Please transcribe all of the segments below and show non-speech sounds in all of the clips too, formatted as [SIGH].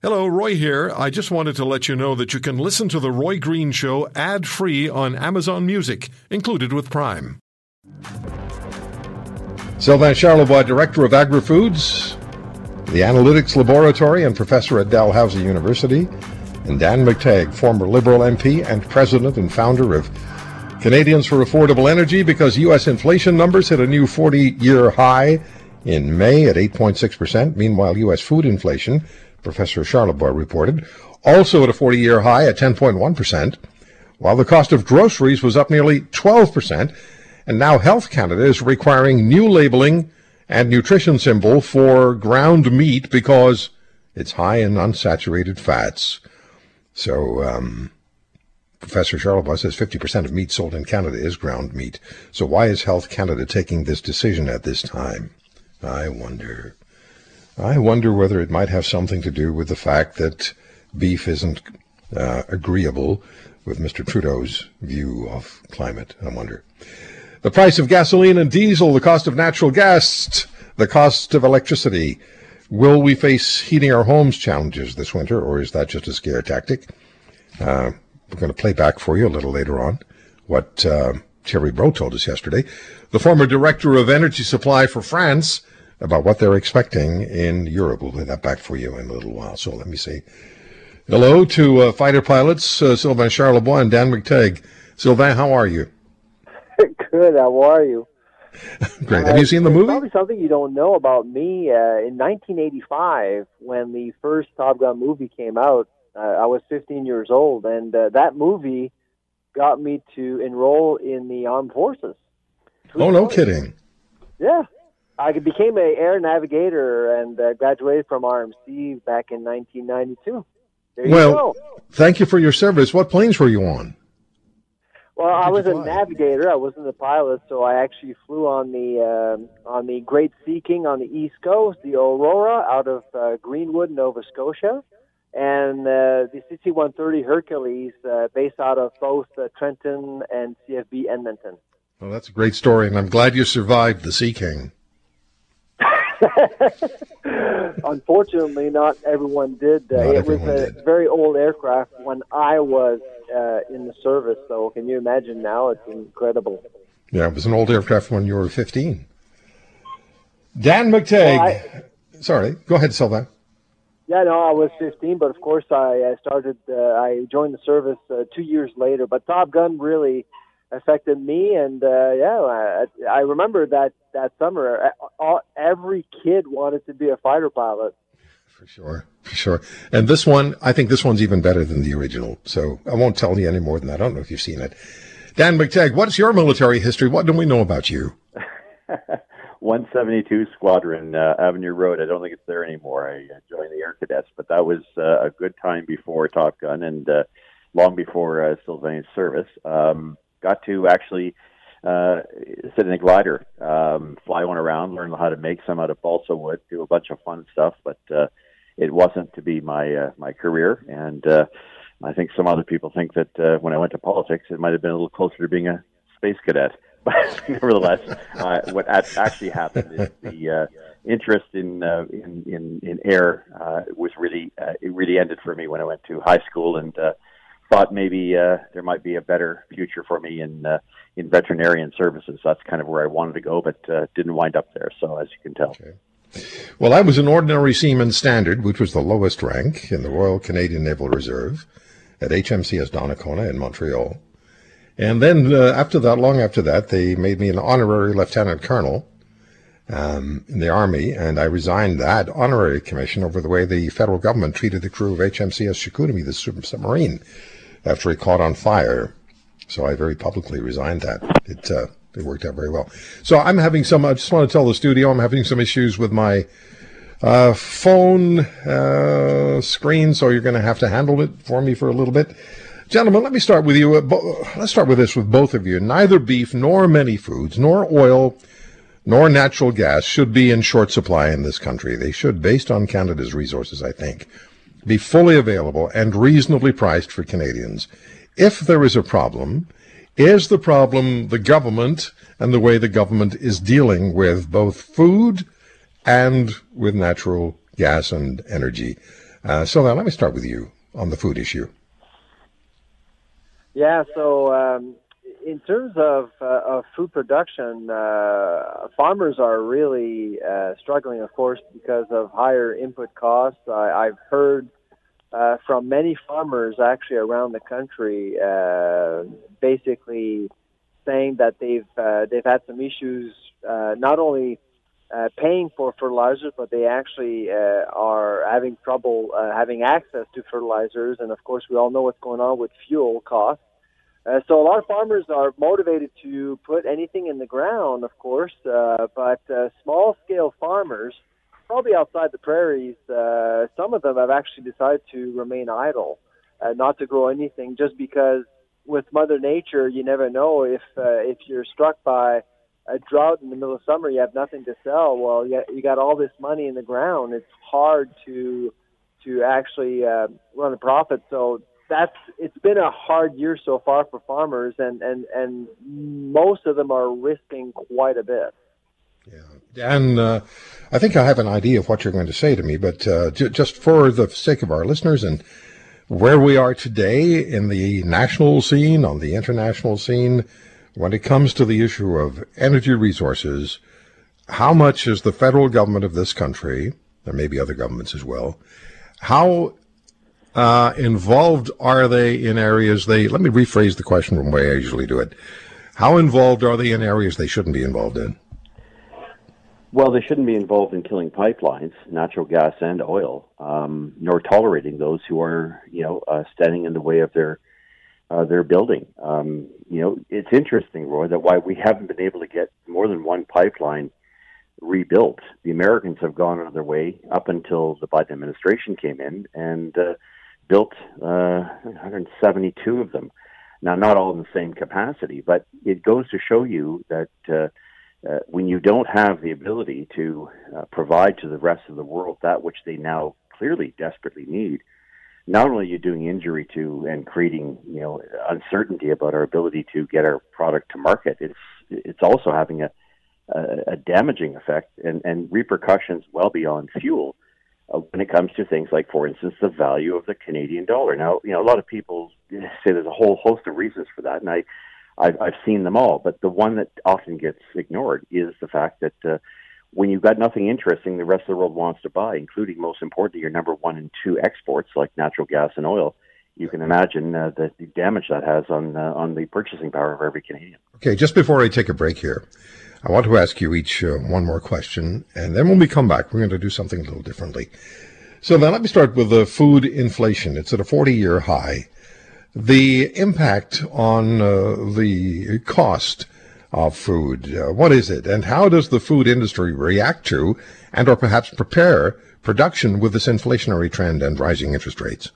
Hello, Roy here. I just wanted to let you know that you can listen to The Roy Green Show ad free on Amazon Music, included with Prime. Sylvain Charlebois, Director of Agri-Foods, the Analytics Laboratory and Professor at Dalhousie University, and Dan McTeague, former Liberal MP and President and founder of Canadians for Affordable Energy, because U.S. inflation numbers hit a new 40-year high in May at 8.6%. Meanwhile, U.S. food inflation Professor Charlebois reported, also at a 40 year high at 10.1%, while the cost of groceries was up nearly 12%. And now Health Canada is requiring new labeling and nutrition symbol for ground meat because it's high in unsaturated fats. So, um, Professor Charlebois says 50% of meat sold in Canada is ground meat. So why is Health Canada taking this decision at this time? I wonder. I wonder whether it might have something to do with the fact that beef isn't uh, agreeable with Mr. Trudeau's view of climate. I wonder. The price of gasoline and diesel, the cost of natural gas, the cost of electricity. Will we face heating our homes challenges this winter, or is that just a scare tactic? Uh, we're going to play back for you a little later on what uh, Thierry Bros told us yesterday. The former director of energy supply for France about what they're expecting in Europe. We'll play that back for you in a little while. So let me say hello to uh, fighter pilots uh, Sylvain Charlebois and Dan McTeague. Sylvain, how are you? [LAUGHS] Good. How are you? [LAUGHS] Great. Have you seen the uh, movie? Probably something you don't know about me. Uh, in 1985, when the first Top Gun movie came out, uh, I was 15 years old, and uh, that movie got me to enroll in the armed forces. Oh, no kidding. Yeah, I became a air navigator and uh, graduated from RMC back in 1992. There well, go. thank you for your service. What planes were you on? Well, I was a navigator. I wasn't a pilot, so I actually flew on the uh, on the Great Sea King on the East Coast, the Aurora, out of uh, Greenwood, Nova Scotia, and uh, the CC-130 Hercules, uh, based out of both uh, Trenton and CFB Edmonton. Well, that's a great story, and I'm glad you survived the Sea King. [LAUGHS] Unfortunately, not everyone did. Uh, it was a did. very old aircraft when I was uh, in the service. So can you imagine now? It's incredible. Yeah, it was an old aircraft when you were 15. Dan McTeague. Well, I- Sorry, go ahead, Sylvain. Yeah, no, I was 15, but of course I, I started. Uh, I joined the service uh, two years later. But Top Gun really affected me, and uh, yeah, I, I remember that that summer. uh, All, every kid wanted to be a fighter pilot. For sure, for sure. And this one, I think this one's even better than the original. So I won't tell you any more than that. I don't know if you've seen it. Dan McTeague, what's your military history? What do we know about you? [LAUGHS] 172 Squadron, uh, Avenue Road. I don't think it's there anymore. I uh, joined the Air Cadets, but that was uh, a good time before Top Gun and uh, long before uh, Sylvain's service. Um, got to actually uh, sit in a glider, um, fly one around, learn how to make some out of balsa wood, do a bunch of fun stuff, but uh, it wasn't to be my uh, my career. And uh, I think some other people think that uh, when I went to politics, it might have been a little closer to being a space cadet. [LAUGHS] But nevertheless, uh, what actually happened is the uh, interest in, uh, in in in air uh, was really uh, it really ended for me when I went to high school and uh, thought maybe uh, there might be a better future for me in uh, in veterinarian services. That's kind of where I wanted to go, but uh, didn't wind up there. So as you can tell. Well, I was an ordinary seaman standard, which was the lowest rank in the Royal Canadian Naval Reserve at HMCS Donnacona in Montreal. And then uh, after that, long after that, they made me an honorary lieutenant colonel um, in the Army, and I resigned that honorary commission over the way the federal government treated the crew of HMCS Chicoutimi, the submarine, after it caught on fire. So I very publicly resigned that. It uh, it worked out very well. So I'm having some. I just want to tell the studio I'm having some issues with my uh, phone uh, screen, so you're going to have to handle it for me for a little bit. Gentlemen, let me start with you. Uh, bo- let's start with this with both of you. Neither beef nor many foods, nor oil, nor natural gas should be in short supply in this country. They should, based on Canada's resources, I think, be fully available and reasonably priced for Canadians. If there is a problem, is the problem the government and the way the government is dealing with both food and with natural gas and energy? Uh, so now let me start with you on the food issue. Yeah, so um, in terms of, uh, of food production, uh, farmers are really uh, struggling, of course, because of higher input costs. I, have heard uh, from many farmers actually around the country, uh, basically saying that they've uh, they've had some issues not only paying for fertilizers, but they actually are having trouble having access to fertilizers. And of course, we all know what's going on with fuel costs. Uh, so a lot of farmers are motivated to put anything in the ground, of course, uh, but uh, small-scale farmers, probably outside the prairies, uh, some of them have actually decided to remain idle, uh, not to grow anything, just because with Mother Nature, you never know if uh, if you're struck by a drought in the middle of summer, you have nothing to sell. Well, you, you got all this money in the ground. It's hard to to actually uh, run a profit. So that's it's been a hard year so far for farmers, and and and most of them are risking quite a bit. Yeah, Dan, uh, I think I have an idea of what you're going to say to me, but uh, j- just for the sake of our listeners and where we are today in the national scene, on the international scene, when it comes to the issue of energy resources, how much is the federal government of this country, there may be other governments as well, how uh, involved are they in areas they, let me rephrase the question from the way I usually do it. How involved are they in areas they shouldn't be involved in? Well, they shouldn't be involved in killing pipelines, natural gas and oil, um, nor tolerating those who are, you know, uh, standing in the way of their uh, their building. Um, you know, it's interesting, Roy, that why we haven't been able to get more than one pipeline rebuilt. The Americans have gone their way up until the Biden administration came in, and uh, built uh, 172 of them. Now, not all in the same capacity, but it goes to show you that uh, uh, when you don't have the ability to uh, provide to the rest of the world that which they now clearly desperately need, not only are you doing injury to and creating you know uncertainty about our ability to get our product to market, it's it's also having a a, a damaging effect and, and repercussions well beyond fuel uh, when it comes to things like, for instance, the value of the Canadian dollar. Now, you know, a lot of people say there's a whole host of reasons for that, and I, I've, I've seen them all. But the one that often gets ignored is the fact that uh, when you've got nothing interesting, the rest of the world wants to buy, including most importantly your number one and two exports like natural gas and oil. You can imagine uh, the, damage that has on uh, on the purchasing power of every Canadian. Okay, just before I take a break here, I want to ask you each uh, one more question, and then when we come back, we're going to do something a little differently. So then let me start with the food inflation. It's at a 40 year high. The impact on uh, the cost of food, uh, what is it? And how does the food industry react to and or perhaps prepare production with this inflationary trend and rising interest rates?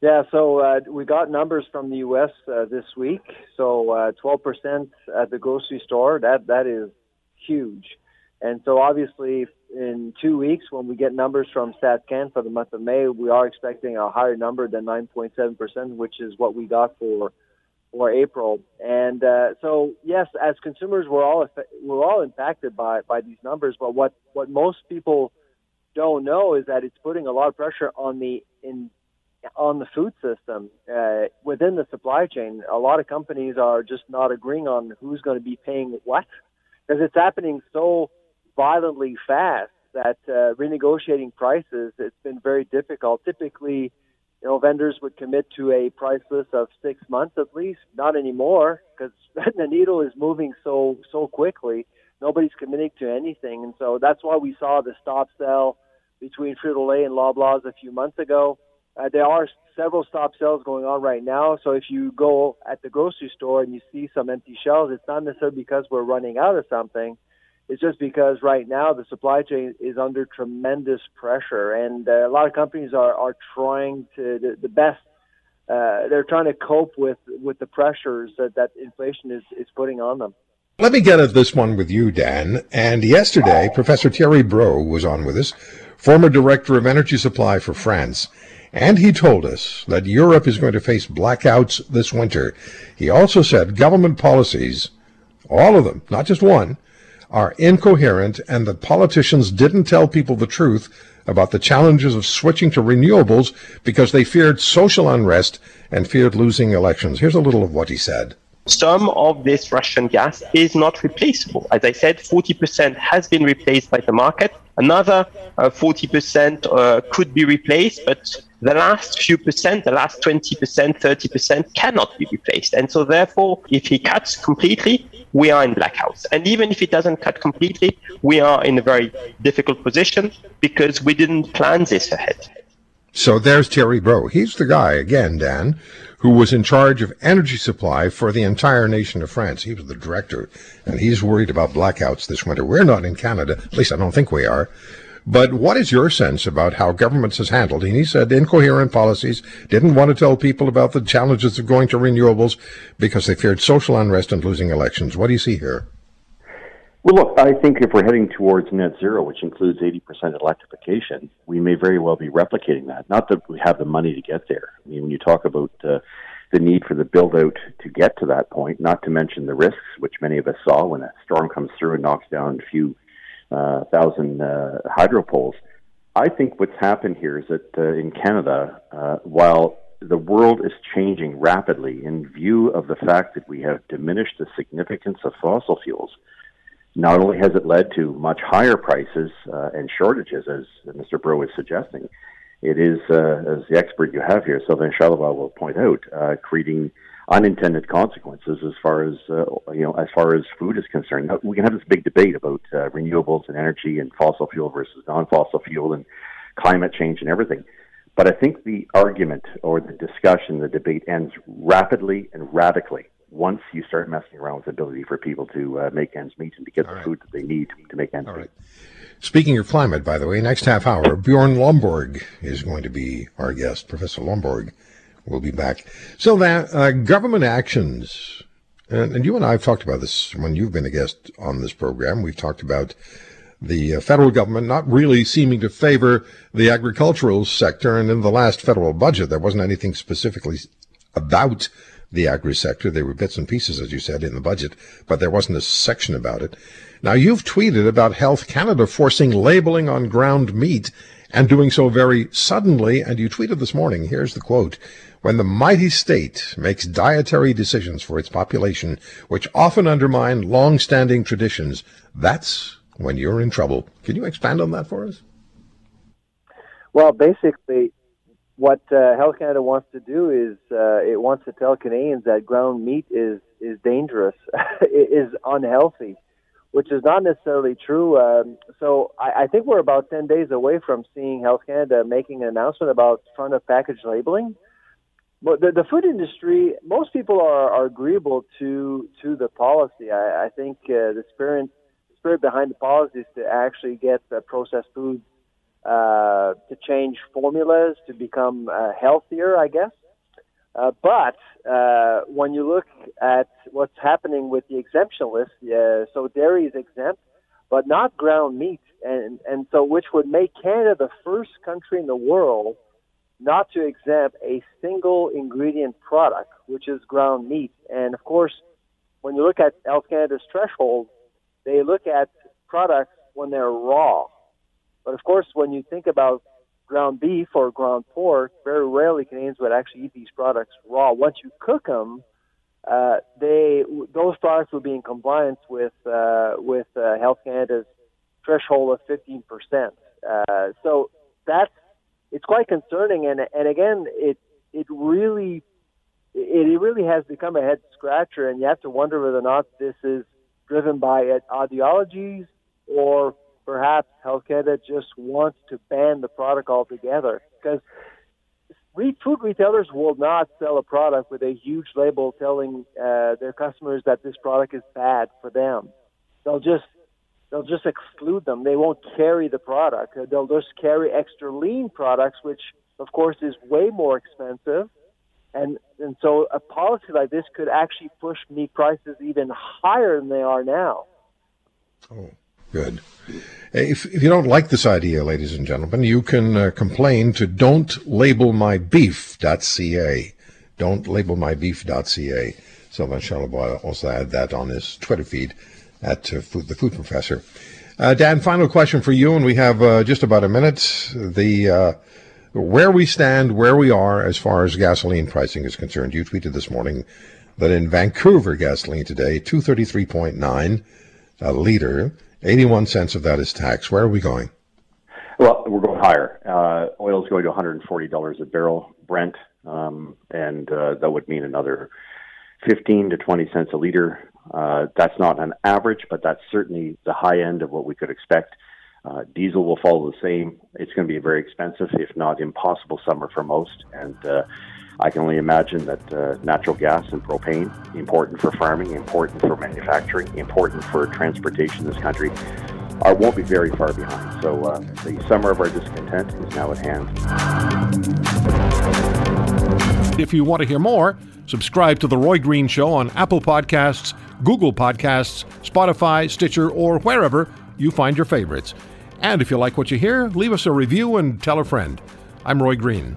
Yeah, so uh, we got numbers from the U.S. Uh, this week. So uh, 12% at the grocery store. That that is huge. And so obviously, in two weeks, when we get numbers from StatsCan for the month of May, we are expecting a higher number than 9.7%, which is what we got for for April. And uh, so, yes, as consumers, we're all we're all impacted by by these numbers. But what what most people don't know is that it's putting a lot of pressure on the in on the food system uh, within the supply chain. A lot of companies are just not agreeing on who's going to be paying what because it's happening so violently fast that uh, renegotiating prices it's been very difficult. Typically, you know, vendors would commit to a price list of six months at least. Not anymore because [LAUGHS] the needle is moving so so quickly. Nobody's committing to anything, and so that's why we saw the stop sell between Frito-Lay and Loblaws a few months ago uh, there are several stop sales going on right now. So if you go at the grocery store and you see some empty shelves, it's not necessarily because we're running out of something. It's just because right now the supply chain is under tremendous pressure, and uh, a lot of companies are, are trying to the, the best. Uh, they're trying to cope with with the pressures that, that inflation is, is putting on them. Let me get at this one with you, Dan. And yesterday, Professor Thierry Bros was on with us, former director of energy supply for France. And he told us that Europe is going to face blackouts this winter. He also said government policies, all of them, not just one, are incoherent and that politicians didn't tell people the truth about the challenges of switching to renewables because they feared social unrest and feared losing elections. Here's a little of what he said. Some of this Russian gas is not replaceable. As I said, 40% has been replaced by the market. Another uh, 40% uh, could be replaced, but the last few percent, the last 20%, 30% cannot be replaced. And so, therefore, if he cuts completely, we are in blackouts. And even if he doesn't cut completely, we are in a very difficult position because we didn't plan this ahead. So there's Thierry Bros. He's the guy, again, Dan, who was in charge of energy supply for the entire nation of France. He was the director, and he's worried about blackouts this winter. We're not in Canada, at least I don't think we are. But what is your sense about how governments has handled? And he said incoherent policies, didn't want to tell people about the challenges of going to renewables because they feared social unrest and losing elections. What do you see here? Well, look, I think if we're heading towards net zero, which includes 80% electrification, we may very well be replicating that. Not that we have the money to get there. I mean, when you talk about uh, the need for the build out to get to that point, not to mention the risks, which many of us saw when a storm comes through and knocks down a few uh, thousand uh, hydro poles. I think what's happened here is that uh, in Canada, uh, while the world is changing rapidly in view of the fact that we have diminished the significance of fossil fuels, not only has it led to much higher prices uh, and shortages, as Mr. Bros is suggesting, it is, uh, as the expert you have here, Sylvain Charlebois will point out, uh, creating unintended consequences as far as uh, you know as far as food is concerned. We can have this big debate about uh, renewables and energy and fossil fuel versus non-fossil fuel and climate change and everything. But I think the argument or the discussion, the debate ends rapidly and radically once you start messing around with the ability for people to uh, make ends meet and to get All the right. food that they need to make ends All meet. Right. Speaking of climate, by the way, next half hour, Bjorn Lomborg is going to be our guest. Professor Lomborg will be back. So that uh, government actions, and, and, you and I have talked about this when you've been a guest on this program. We've talked about the uh, federal government not really seeming to favor the agricultural sector, and in the last federal budget, there wasn't anything specifically about the agri sector. There were bits and pieces, as you said, in the budget, but there wasn't a section about it. Now, you've tweeted about Health Canada forcing labeling on ground meat and doing so very suddenly. And you tweeted this morning, here's the quote, when the mighty state makes dietary decisions for its population, which often undermine long-standing traditions, that's when you're in trouble. Can you expand on that for us? Well, basically, what uh, Health Canada wants to do is uh, it wants to tell Canadians that ground meat is is dangerous, [LAUGHS] is unhealthy, which is not necessarily true. Um, so I, I think we're about ten days away from seeing Health Canada making an announcement about front of package labeling. But the, the food industry, most people are, are agreeable to to the policy. I, I think uh, the spirit the spirit behind the policy is to actually get uh, processed foods uh, to change formulas to become uh, healthier, I guess. Uh, but uh, when you look at what's happening with the exemption list, so dairy is exempt, but not ground meat, and and so which would make Canada the first country in the world not to exempt a single ingredient product, which is ground meat. And of course, when you look at Health Canada's threshold, they look at products when they're raw. But of course, when you think about ground beef or ground pork, very rarely Canadians would actually eat these products raw. Once you cook them, uh, they those products would be in compliance with uh, with uh, Health Canada's threshold of 15 percent. Uh, so that's it's quite concerning, and and again, it it really it, it really has become a head scratcher, and you have to wonder whether or not this is driven by ideologies or perhaps Health Canada just wants to ban the product altogether because food retailers will not sell a product with a huge label telling uh, their customers that this product is bad for them. They'll just they'll just exclude them. They won't carry the product. They'll just carry extra lean products, which of course is way more expensive. And and so a policy like this could actually push meat prices even higher than they are now. Oh, good. If, if you don't like this idea, ladies and gentlemen, you can uh, complain to don'tlabelmybeef.ca. Don'tlabelmybeef.ca. Sylvain Charlebois also had that on his Twitter feed at uh, food, the Food Professor. Uh, Dan, final question for you, and we have uh, just about a minute. The uh, where we stand, where we are as far as gasoline pricing is concerned. You tweeted this morning that in Vancouver, gasoline today, two thirty three point nine a liter. Eighty one cents of that is tax. Where are we going? Well, we're going higher. Uh, oil is going to one hundred and forty dollars a barrel, Brent, um, and uh, that would mean another fifteen to twenty cents a liter uh, that's not an average, but that's certainly the high end of what we could expect. Uh, diesel will follow the same. It's going to be a very expensive, if not impossible, summer for most. And uh, I can only imagine that uh, natural gas and propane, important for farming, important for manufacturing, important for transportation in this country, are, won't be very far behind. So uh, the summer of our discontent is now at hand. If you want to hear more, subscribe to The Roy Green Show on Apple Podcasts, Google Podcasts, Spotify, Stitcher, or wherever you find your favorites. And if you like what you hear, leave us a review and tell a friend. I'm Roy Green.